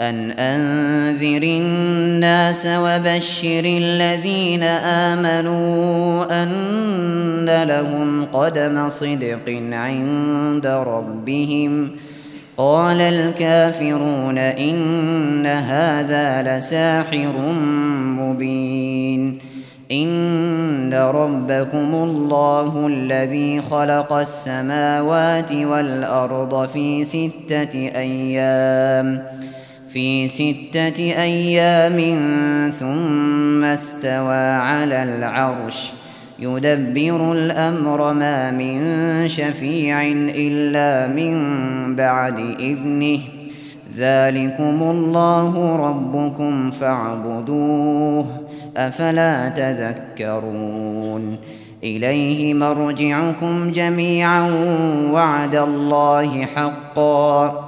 أن أنذر الناس وبشر الذين آمنوا أن لهم قدم صدق عند ربهم قال الكافرون إن هذا لساحر مبين. إن ربكم الله الذي خلق السماوات والأرض في ستة أيام في ستة أيام ثم استوى على العرش. يدبر الأمر ما من شفيع إلا من بعد إذنه. ذلكم الله ربكم فاعبدوه أفلا تذكرون. إليه مرجعكم جميعا وعد الله حقاً.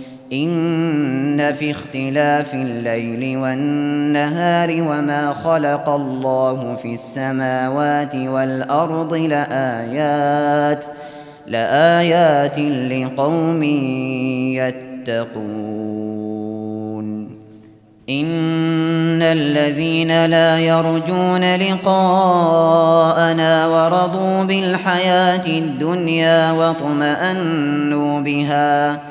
إن في اختلاف الليل والنهار وما خلق الله في السماوات والأرض لآيات لآيات لقوم يتقون. إن الذين لا يرجون لقاءنا ورضوا بالحياة الدنيا واطمأنوا بها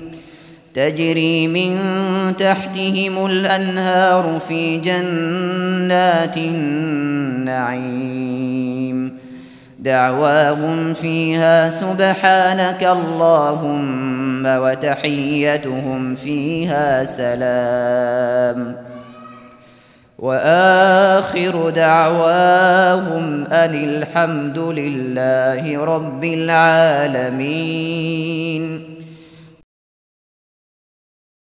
تجري من تحتهم الأنهار في جنات النعيم. دعواهم فيها سبحانك اللهم وتحيتهم فيها سلام. وآخر دعواهم أن الحمد لله رب العالمين.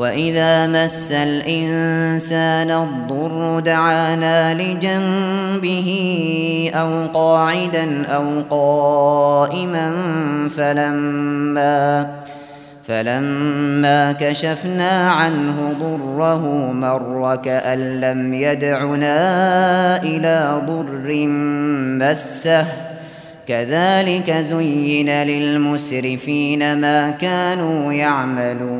وإذا مس الإنسان الضر دعانا لجنبه أو قاعدا أو قائما فلما فلما كشفنا عنه ضره مر كأن لم يدعنا إلى ضر مسه كذلك زين للمسرفين ما كانوا يعملون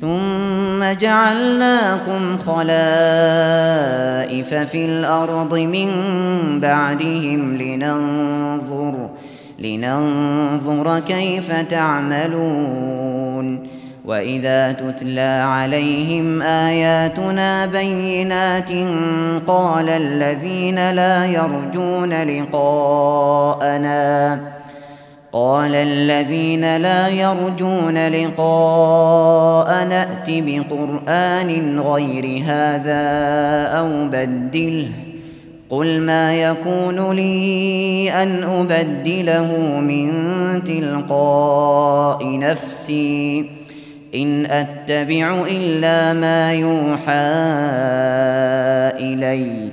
ثم جعلناكم خلائف في الأرض من بعدهم لننظر لننظر كيف تعملون. وإذا تتلى عليهم آياتنا بينات قال الذين لا يرجون لقاءنا قال الذين لا يرجون لقاء نأت بقرآن غير هذا أو بدله قل ما يكون لي أن أبدله من تلقاء نفسي إن أتبع إلا ما يوحى إلي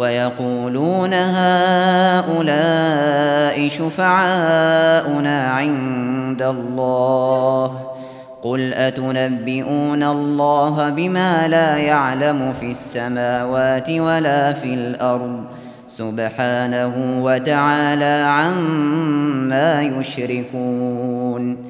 ويقولون هؤلاء شفعاؤنا عند الله قل أتنبئون الله بما لا يعلم في السماوات ولا في الأرض سبحانه وتعالى عما يشركون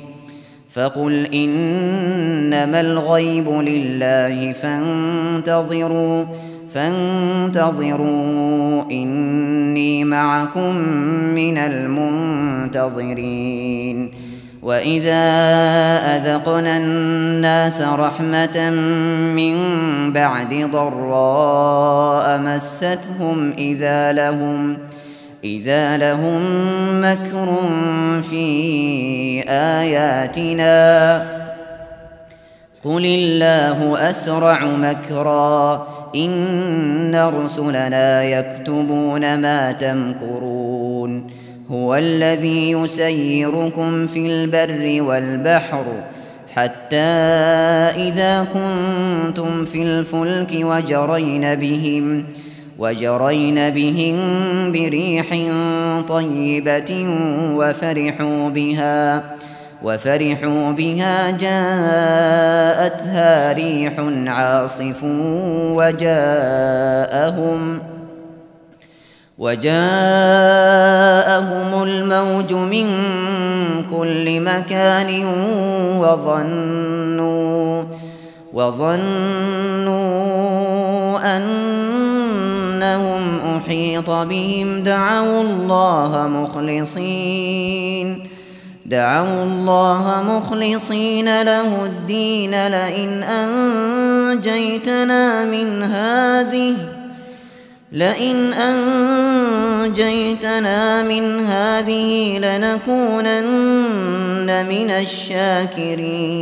فقل إنما الغيب لله فانتظروا فانتظروا إني معكم من المنتظرين. وإذا أذقنا الناس رحمة من بعد ضراء مستهم إذا لهم ۖ إذا لهم مكر في آياتنا قل الله أسرع مكرا إن رسلنا يكتبون ما تمكرون هو الذي يسيركم في البر والبحر حتى إذا كنتم في الفلك وجرين بهم ۖ وجرين بهم بريح طيبة وفرحوا بها وفرحوا بها جاءتها ريح عاصف وجاءهم وجاءهم الموج من كل مكان وظنوا وظنوا أن أحيط بهم دعوا الله مخلصين. دعوا الله مخلصين له الدين لئن أنجيتنا من هذه لئن أنجيتنا من هذه لنكونن من الشاكرين.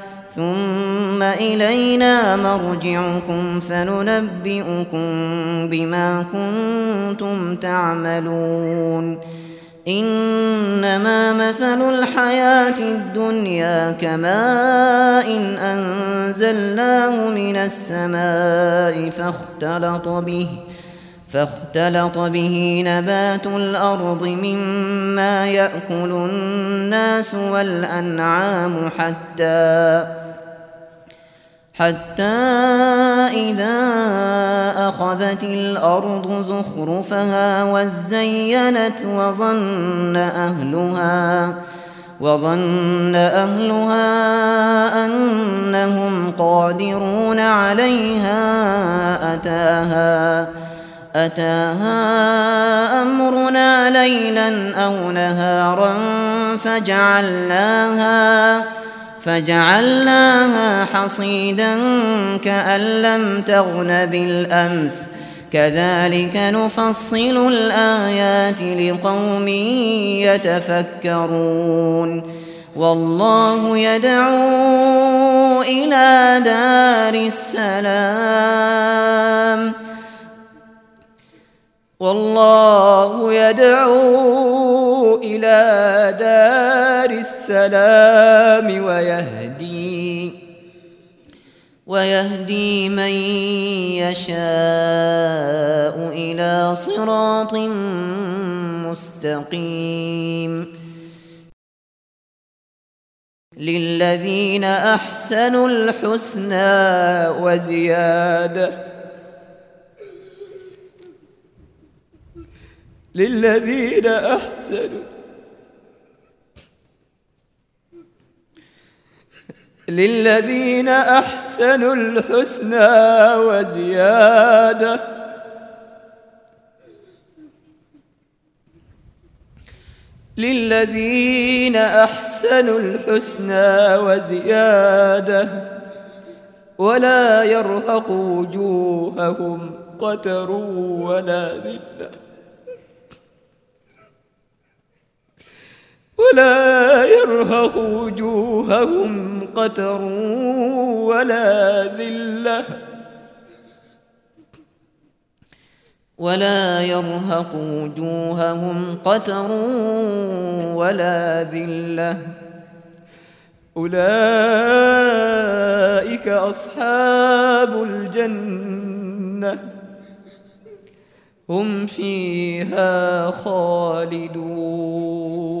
ثم إلينا مرجعكم فننبئكم بما كنتم تعملون. إنما مثل الحياة الدنيا كماء إن أنزلناه من السماء فاختلط به فاختلط به نبات الأرض مما يأكل الناس والأنعام حتى حتى إذا أخذت الأرض زخرفها وزينت وظن أهلها وظن أهلها أنهم قادرون عليها. أتاها أتاها أمرنا ليلا أو نهارا فجعلناها فجعلناها حصيدا كأن لم تغن بالأمس. كذلك نفصل الآيات لقوم يتفكرون. والله يدعو إلى دار السلام. والله يدعو إلى دار السلام ويهدي ويهدي من يشاء إلى صراط مستقيم. للذين أحسنوا الحسنى وزيادة للذين أحسنوا. للذين أحسنوا الحسنى وزيادة. للذين أحسنوا الحسنى وزيادة. ولا يرهق وجوههم قتر ولا ذلة. ولا يرهق وجوههم قتر ولا ذلة. ولا يرهق وجوههم قتر ولا ذلة. أولئك أصحاب الجنة. هم فيها خالدون.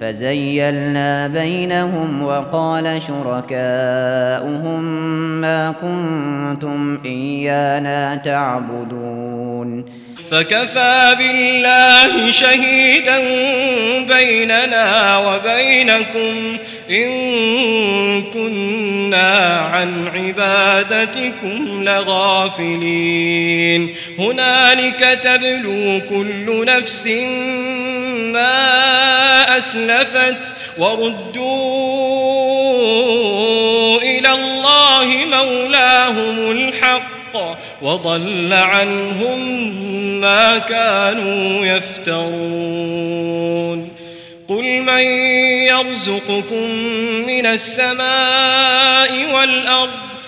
فزيلنا بينهم وقال شركاؤهم ما كنتم إيانا تعبدون. فكفى بالله شهيدا بيننا وبينكم إن كنا عن عبادتكم لغافلين. هنالك تبلو كل نفس ما أسلفت وردوا إلى الله مولاهم الحق وضل عنهم ما كانوا يفترون. قل من يرزقكم من السماء والأرض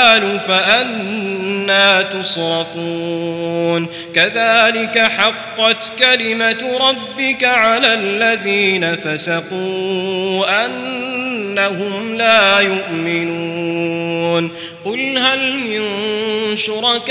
القرآن فأنا تصرفون. كذلك حقت كلمة ربك على الذين فسقوا أنهم لا يؤمنون. قل هل من شركائكم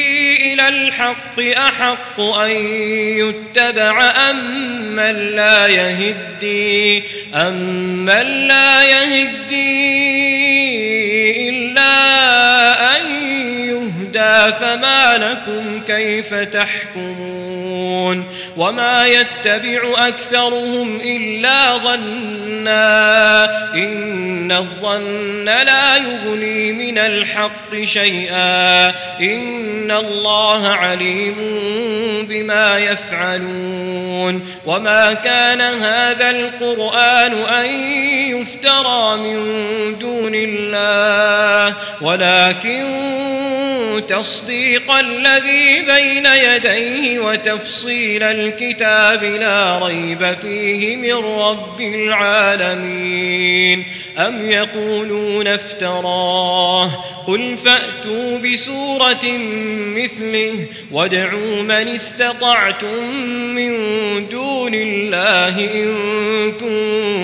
الحق أحق أن يتبع أم من لا يهدي أم من لا يهدي إلا أن يهدى فما لكم كيف تحكمون؟ وما يتبع أكثرهم إلا ظنا إن الظن لا يغني من الحق شيئا إن الله عليم بما يفعلون وما كان هذا القرآن أن يفترى من دون الله ولكن تصديق الذي بين يديه وتفصيل الكتاب لا ريب فيه من رب العالمين. أم يقولون افتراه؟ قل فأتوا بسورة مثله وادعوا من استطعتم من دون الله إن كنتم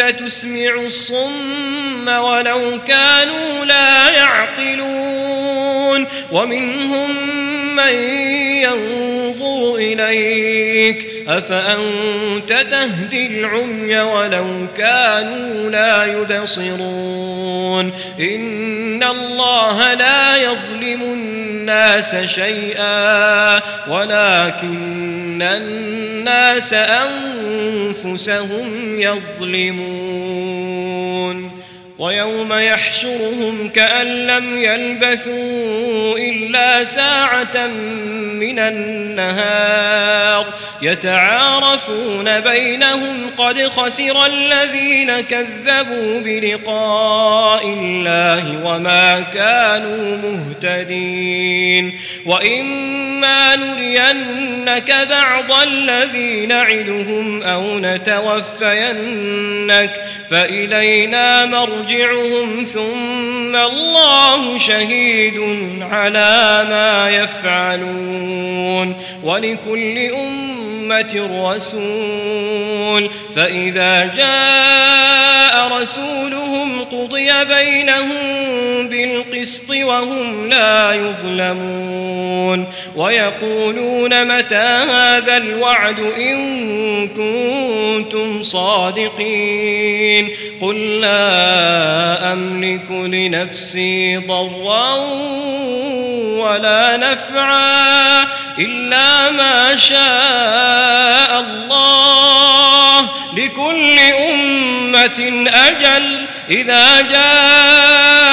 تسمع الصم ولو كانوا لا يعقلون ومنهم من ينظر إليك أفأنت تهدي العمي ولو كانوا لا يبصرون إن الله لا يظلم الناس شيئا ولكن الناس أنفسهم يظلمون. ويوم يحشرهم كأن لم يلبثوا إلا ساعة من النهار يتعارفون بينهم قد خسر الذين كذبوا بلقاء الله وما كانوا مهتدين وإما نرينك بعض الذي نعدهم أو نتوفينك فإلينا مرجعهم ثم الله شهيد على ما يفعلون ولكل أمة رسول فإذا جاء رسولهم قضي بينهم بالقسط وهم لا يظلمون ويقولون متى هذا الوعد إن كنتم صادقين قل لا أملك لنفسي ضرا ولا نفعا إلا ما شاء الله لكل أمة أجل إذا جاء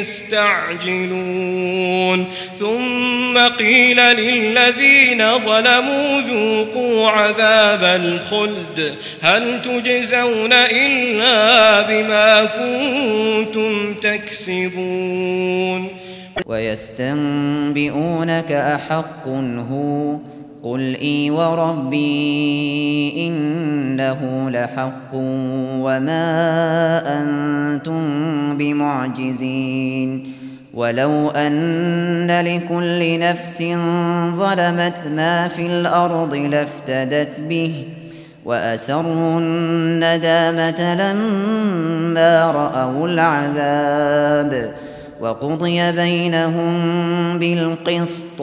تستعجلون ثم قيل للذين ظلموا ذوقوا عذاب الخلد. هل تجزون إلا بما كنتم تكسبون؟ ويستنبئونك أحق هو قل إي وربي إنه لحق وما أنتم بمعجزين ولو أن لكل نفس ظلمت ما في الأرض لافتدت به وأسروا الندامة لما رأوا العذاب وقضي بينهم بالقسط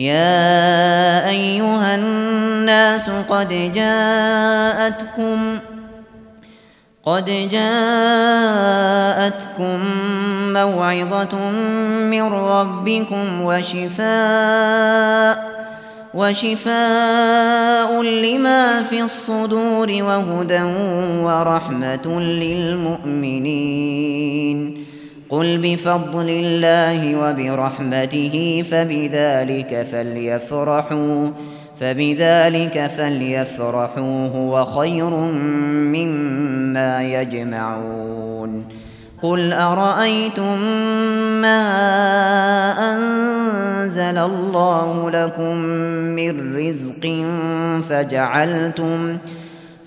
يا أيها الناس قد جاءتكم قد جاءتكم موعظة من ربكم وشفاء وشفاء لما في الصدور وهدى ورحمة للمؤمنين قل بفضل الله وبرحمته فبذلك فليفرحوا فبذلك فليفرحوا هو خير مما يجمعون. قل أرأيتم ما أنزل الله لكم من رزق فجعلتم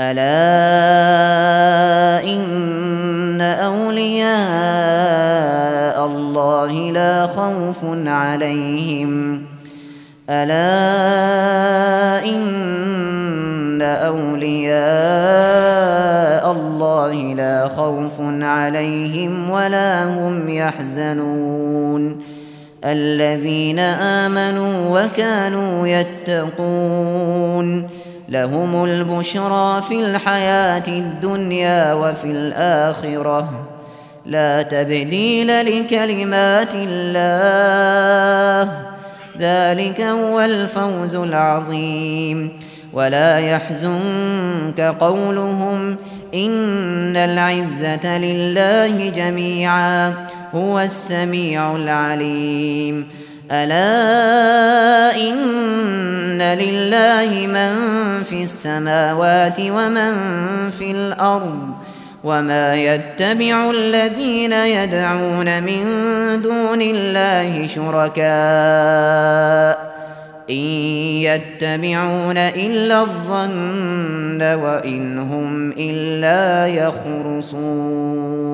ألا إن أولياء الله لا خوف عليهم. ألا إن أولياء الله لا خوف عليهم ولا هم يحزنون. الذين آمنوا وكانوا يتقون. لهم البشرى في الحياة الدنيا وفي الآخرة. لا تبديل لكلمات الله. ذلك هو الفوز العظيم. ولا يحزنك قولهم إن العزة لله جميعا. هو السميع العليم. ألا إن لله من في السماوات ومن في الأرض وما يتبع الذين يدعون من دون الله شركاء إن يتبعون إلا الظن وإن هم إلا يخرصون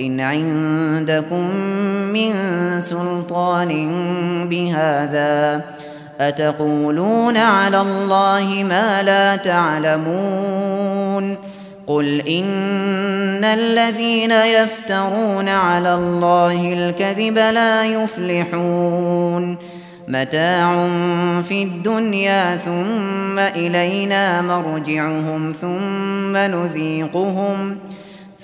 إن عندكم من سلطان بهذا أتقولون على الله ما لا تعلمون قل إن الذين يفترون على الله الكذب لا يفلحون متاع في الدنيا ثم إلينا مرجعهم ثم نذيقهم ثم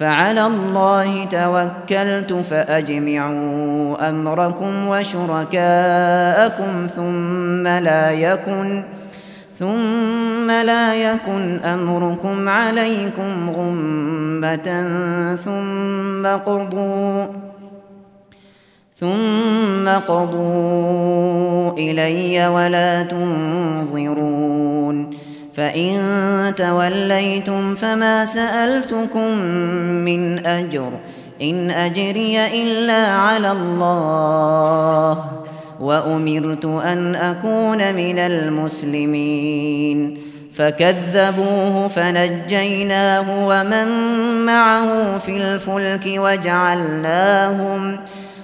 فعلى الله توكلت فأجمعوا أمركم وشركاءكم ثم لا يكن ثم لا يكن أمركم عليكم غمة ثم قضوا ثم قضوا إلي ولا تنظرون فإن توليتم فما سألتكم من أجر إن أجري إلا على الله وأمرت أن أكون من المسلمين فكذبوه فنجيناه ومن معه في الفلك وجعلناهم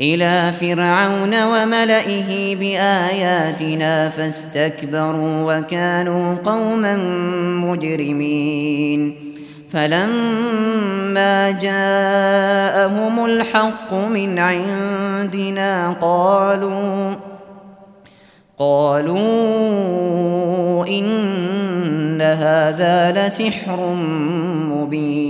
إلى فرعون وملئه بآياتنا فاستكبروا وكانوا قوما مجرمين. فلما جاءهم الحق من عندنا قالوا قالوا إن هذا لسحر مبين.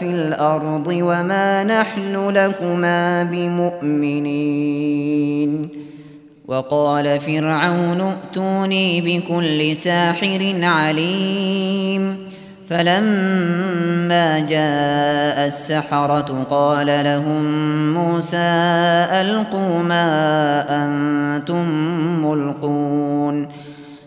في الأرض وما نحن لكما بمؤمنين. وقال فرعون ائتوني بكل ساحر عليم. فلما جاء السحرة قال لهم موسى ألقوا ما أنتم ملقون.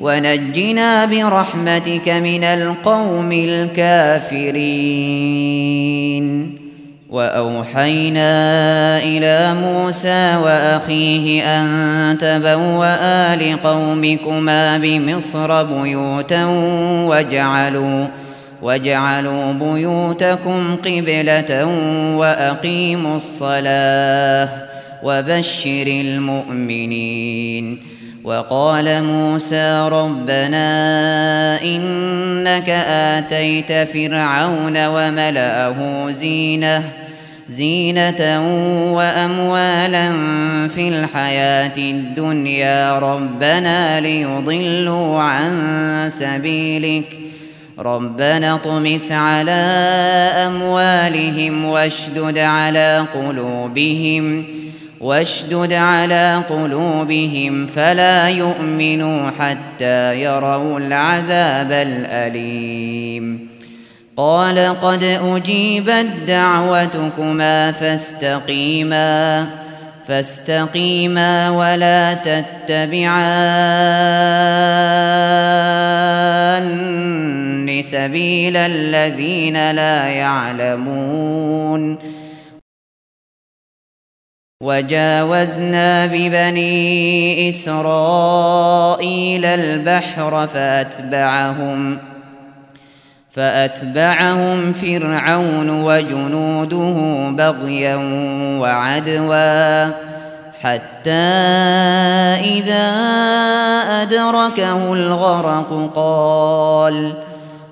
ونجنا برحمتك من القوم الكافرين. وأوحينا إلى موسى وأخيه أن تبوأ لقومكما بمصر بيوتا واجعلوا واجعلوا بيوتكم قبلة وأقيموا الصلاة وبشر المؤمنين. وقال موسى ربنا إنك آتيت فرعون وملأه زينة زينة وأموالا في الحياة الدنيا. ربنا ليضلوا عن سبيلك. ربنا اطمس على أموالهم واشدد على قلوبهم. واشدد على قلوبهم فلا يؤمنوا حتى يروا العذاب الأليم. قال قد أجيبت دعوتكما فاستقيما فاستقيما ولا تتبعان سبيل الذين لا يعلمون. وجاوزنا ببني إسرائيل البحر فأتبعهم فأتبعهم فرعون وجنوده بغيا وعدوا حتى إذا أدركه الغرق قال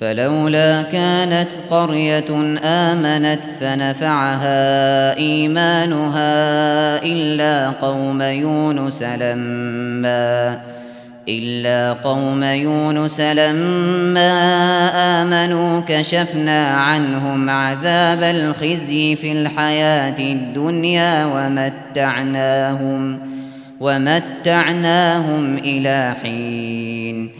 فلولا كانت قرية آمنت فنفعها إيمانها إلا قوم يونس لما إلا قوم يونس لما آمنوا كشفنا عنهم عذاب الخزي في الحياة الدنيا ومتعناهم ومتعناهم إلى حين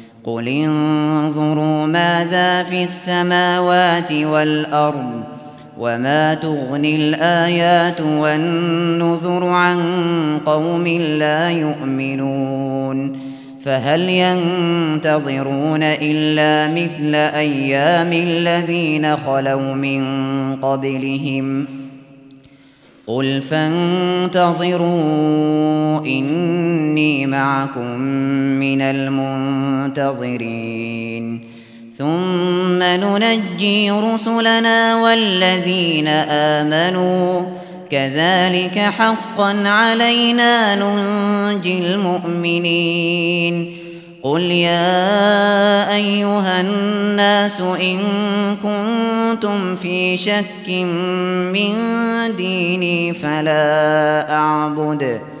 قل انظروا ماذا في السماوات والأرض وما تغني الآيات والنذر عن قوم لا يؤمنون فهل ينتظرون إلا مثل أيام الذين خلوا من قبلهم قل فانتظروا إني معكم من المنتظرين ثم ننجي رسلنا والذين آمنوا. كذلك حقا علينا ننجي المؤمنين. قل يا أيها الناس إن كنتم في شك من ديني فلا أعبد فلا أعبد.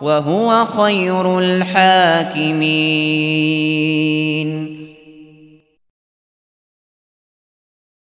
وهو خير الحاكمين.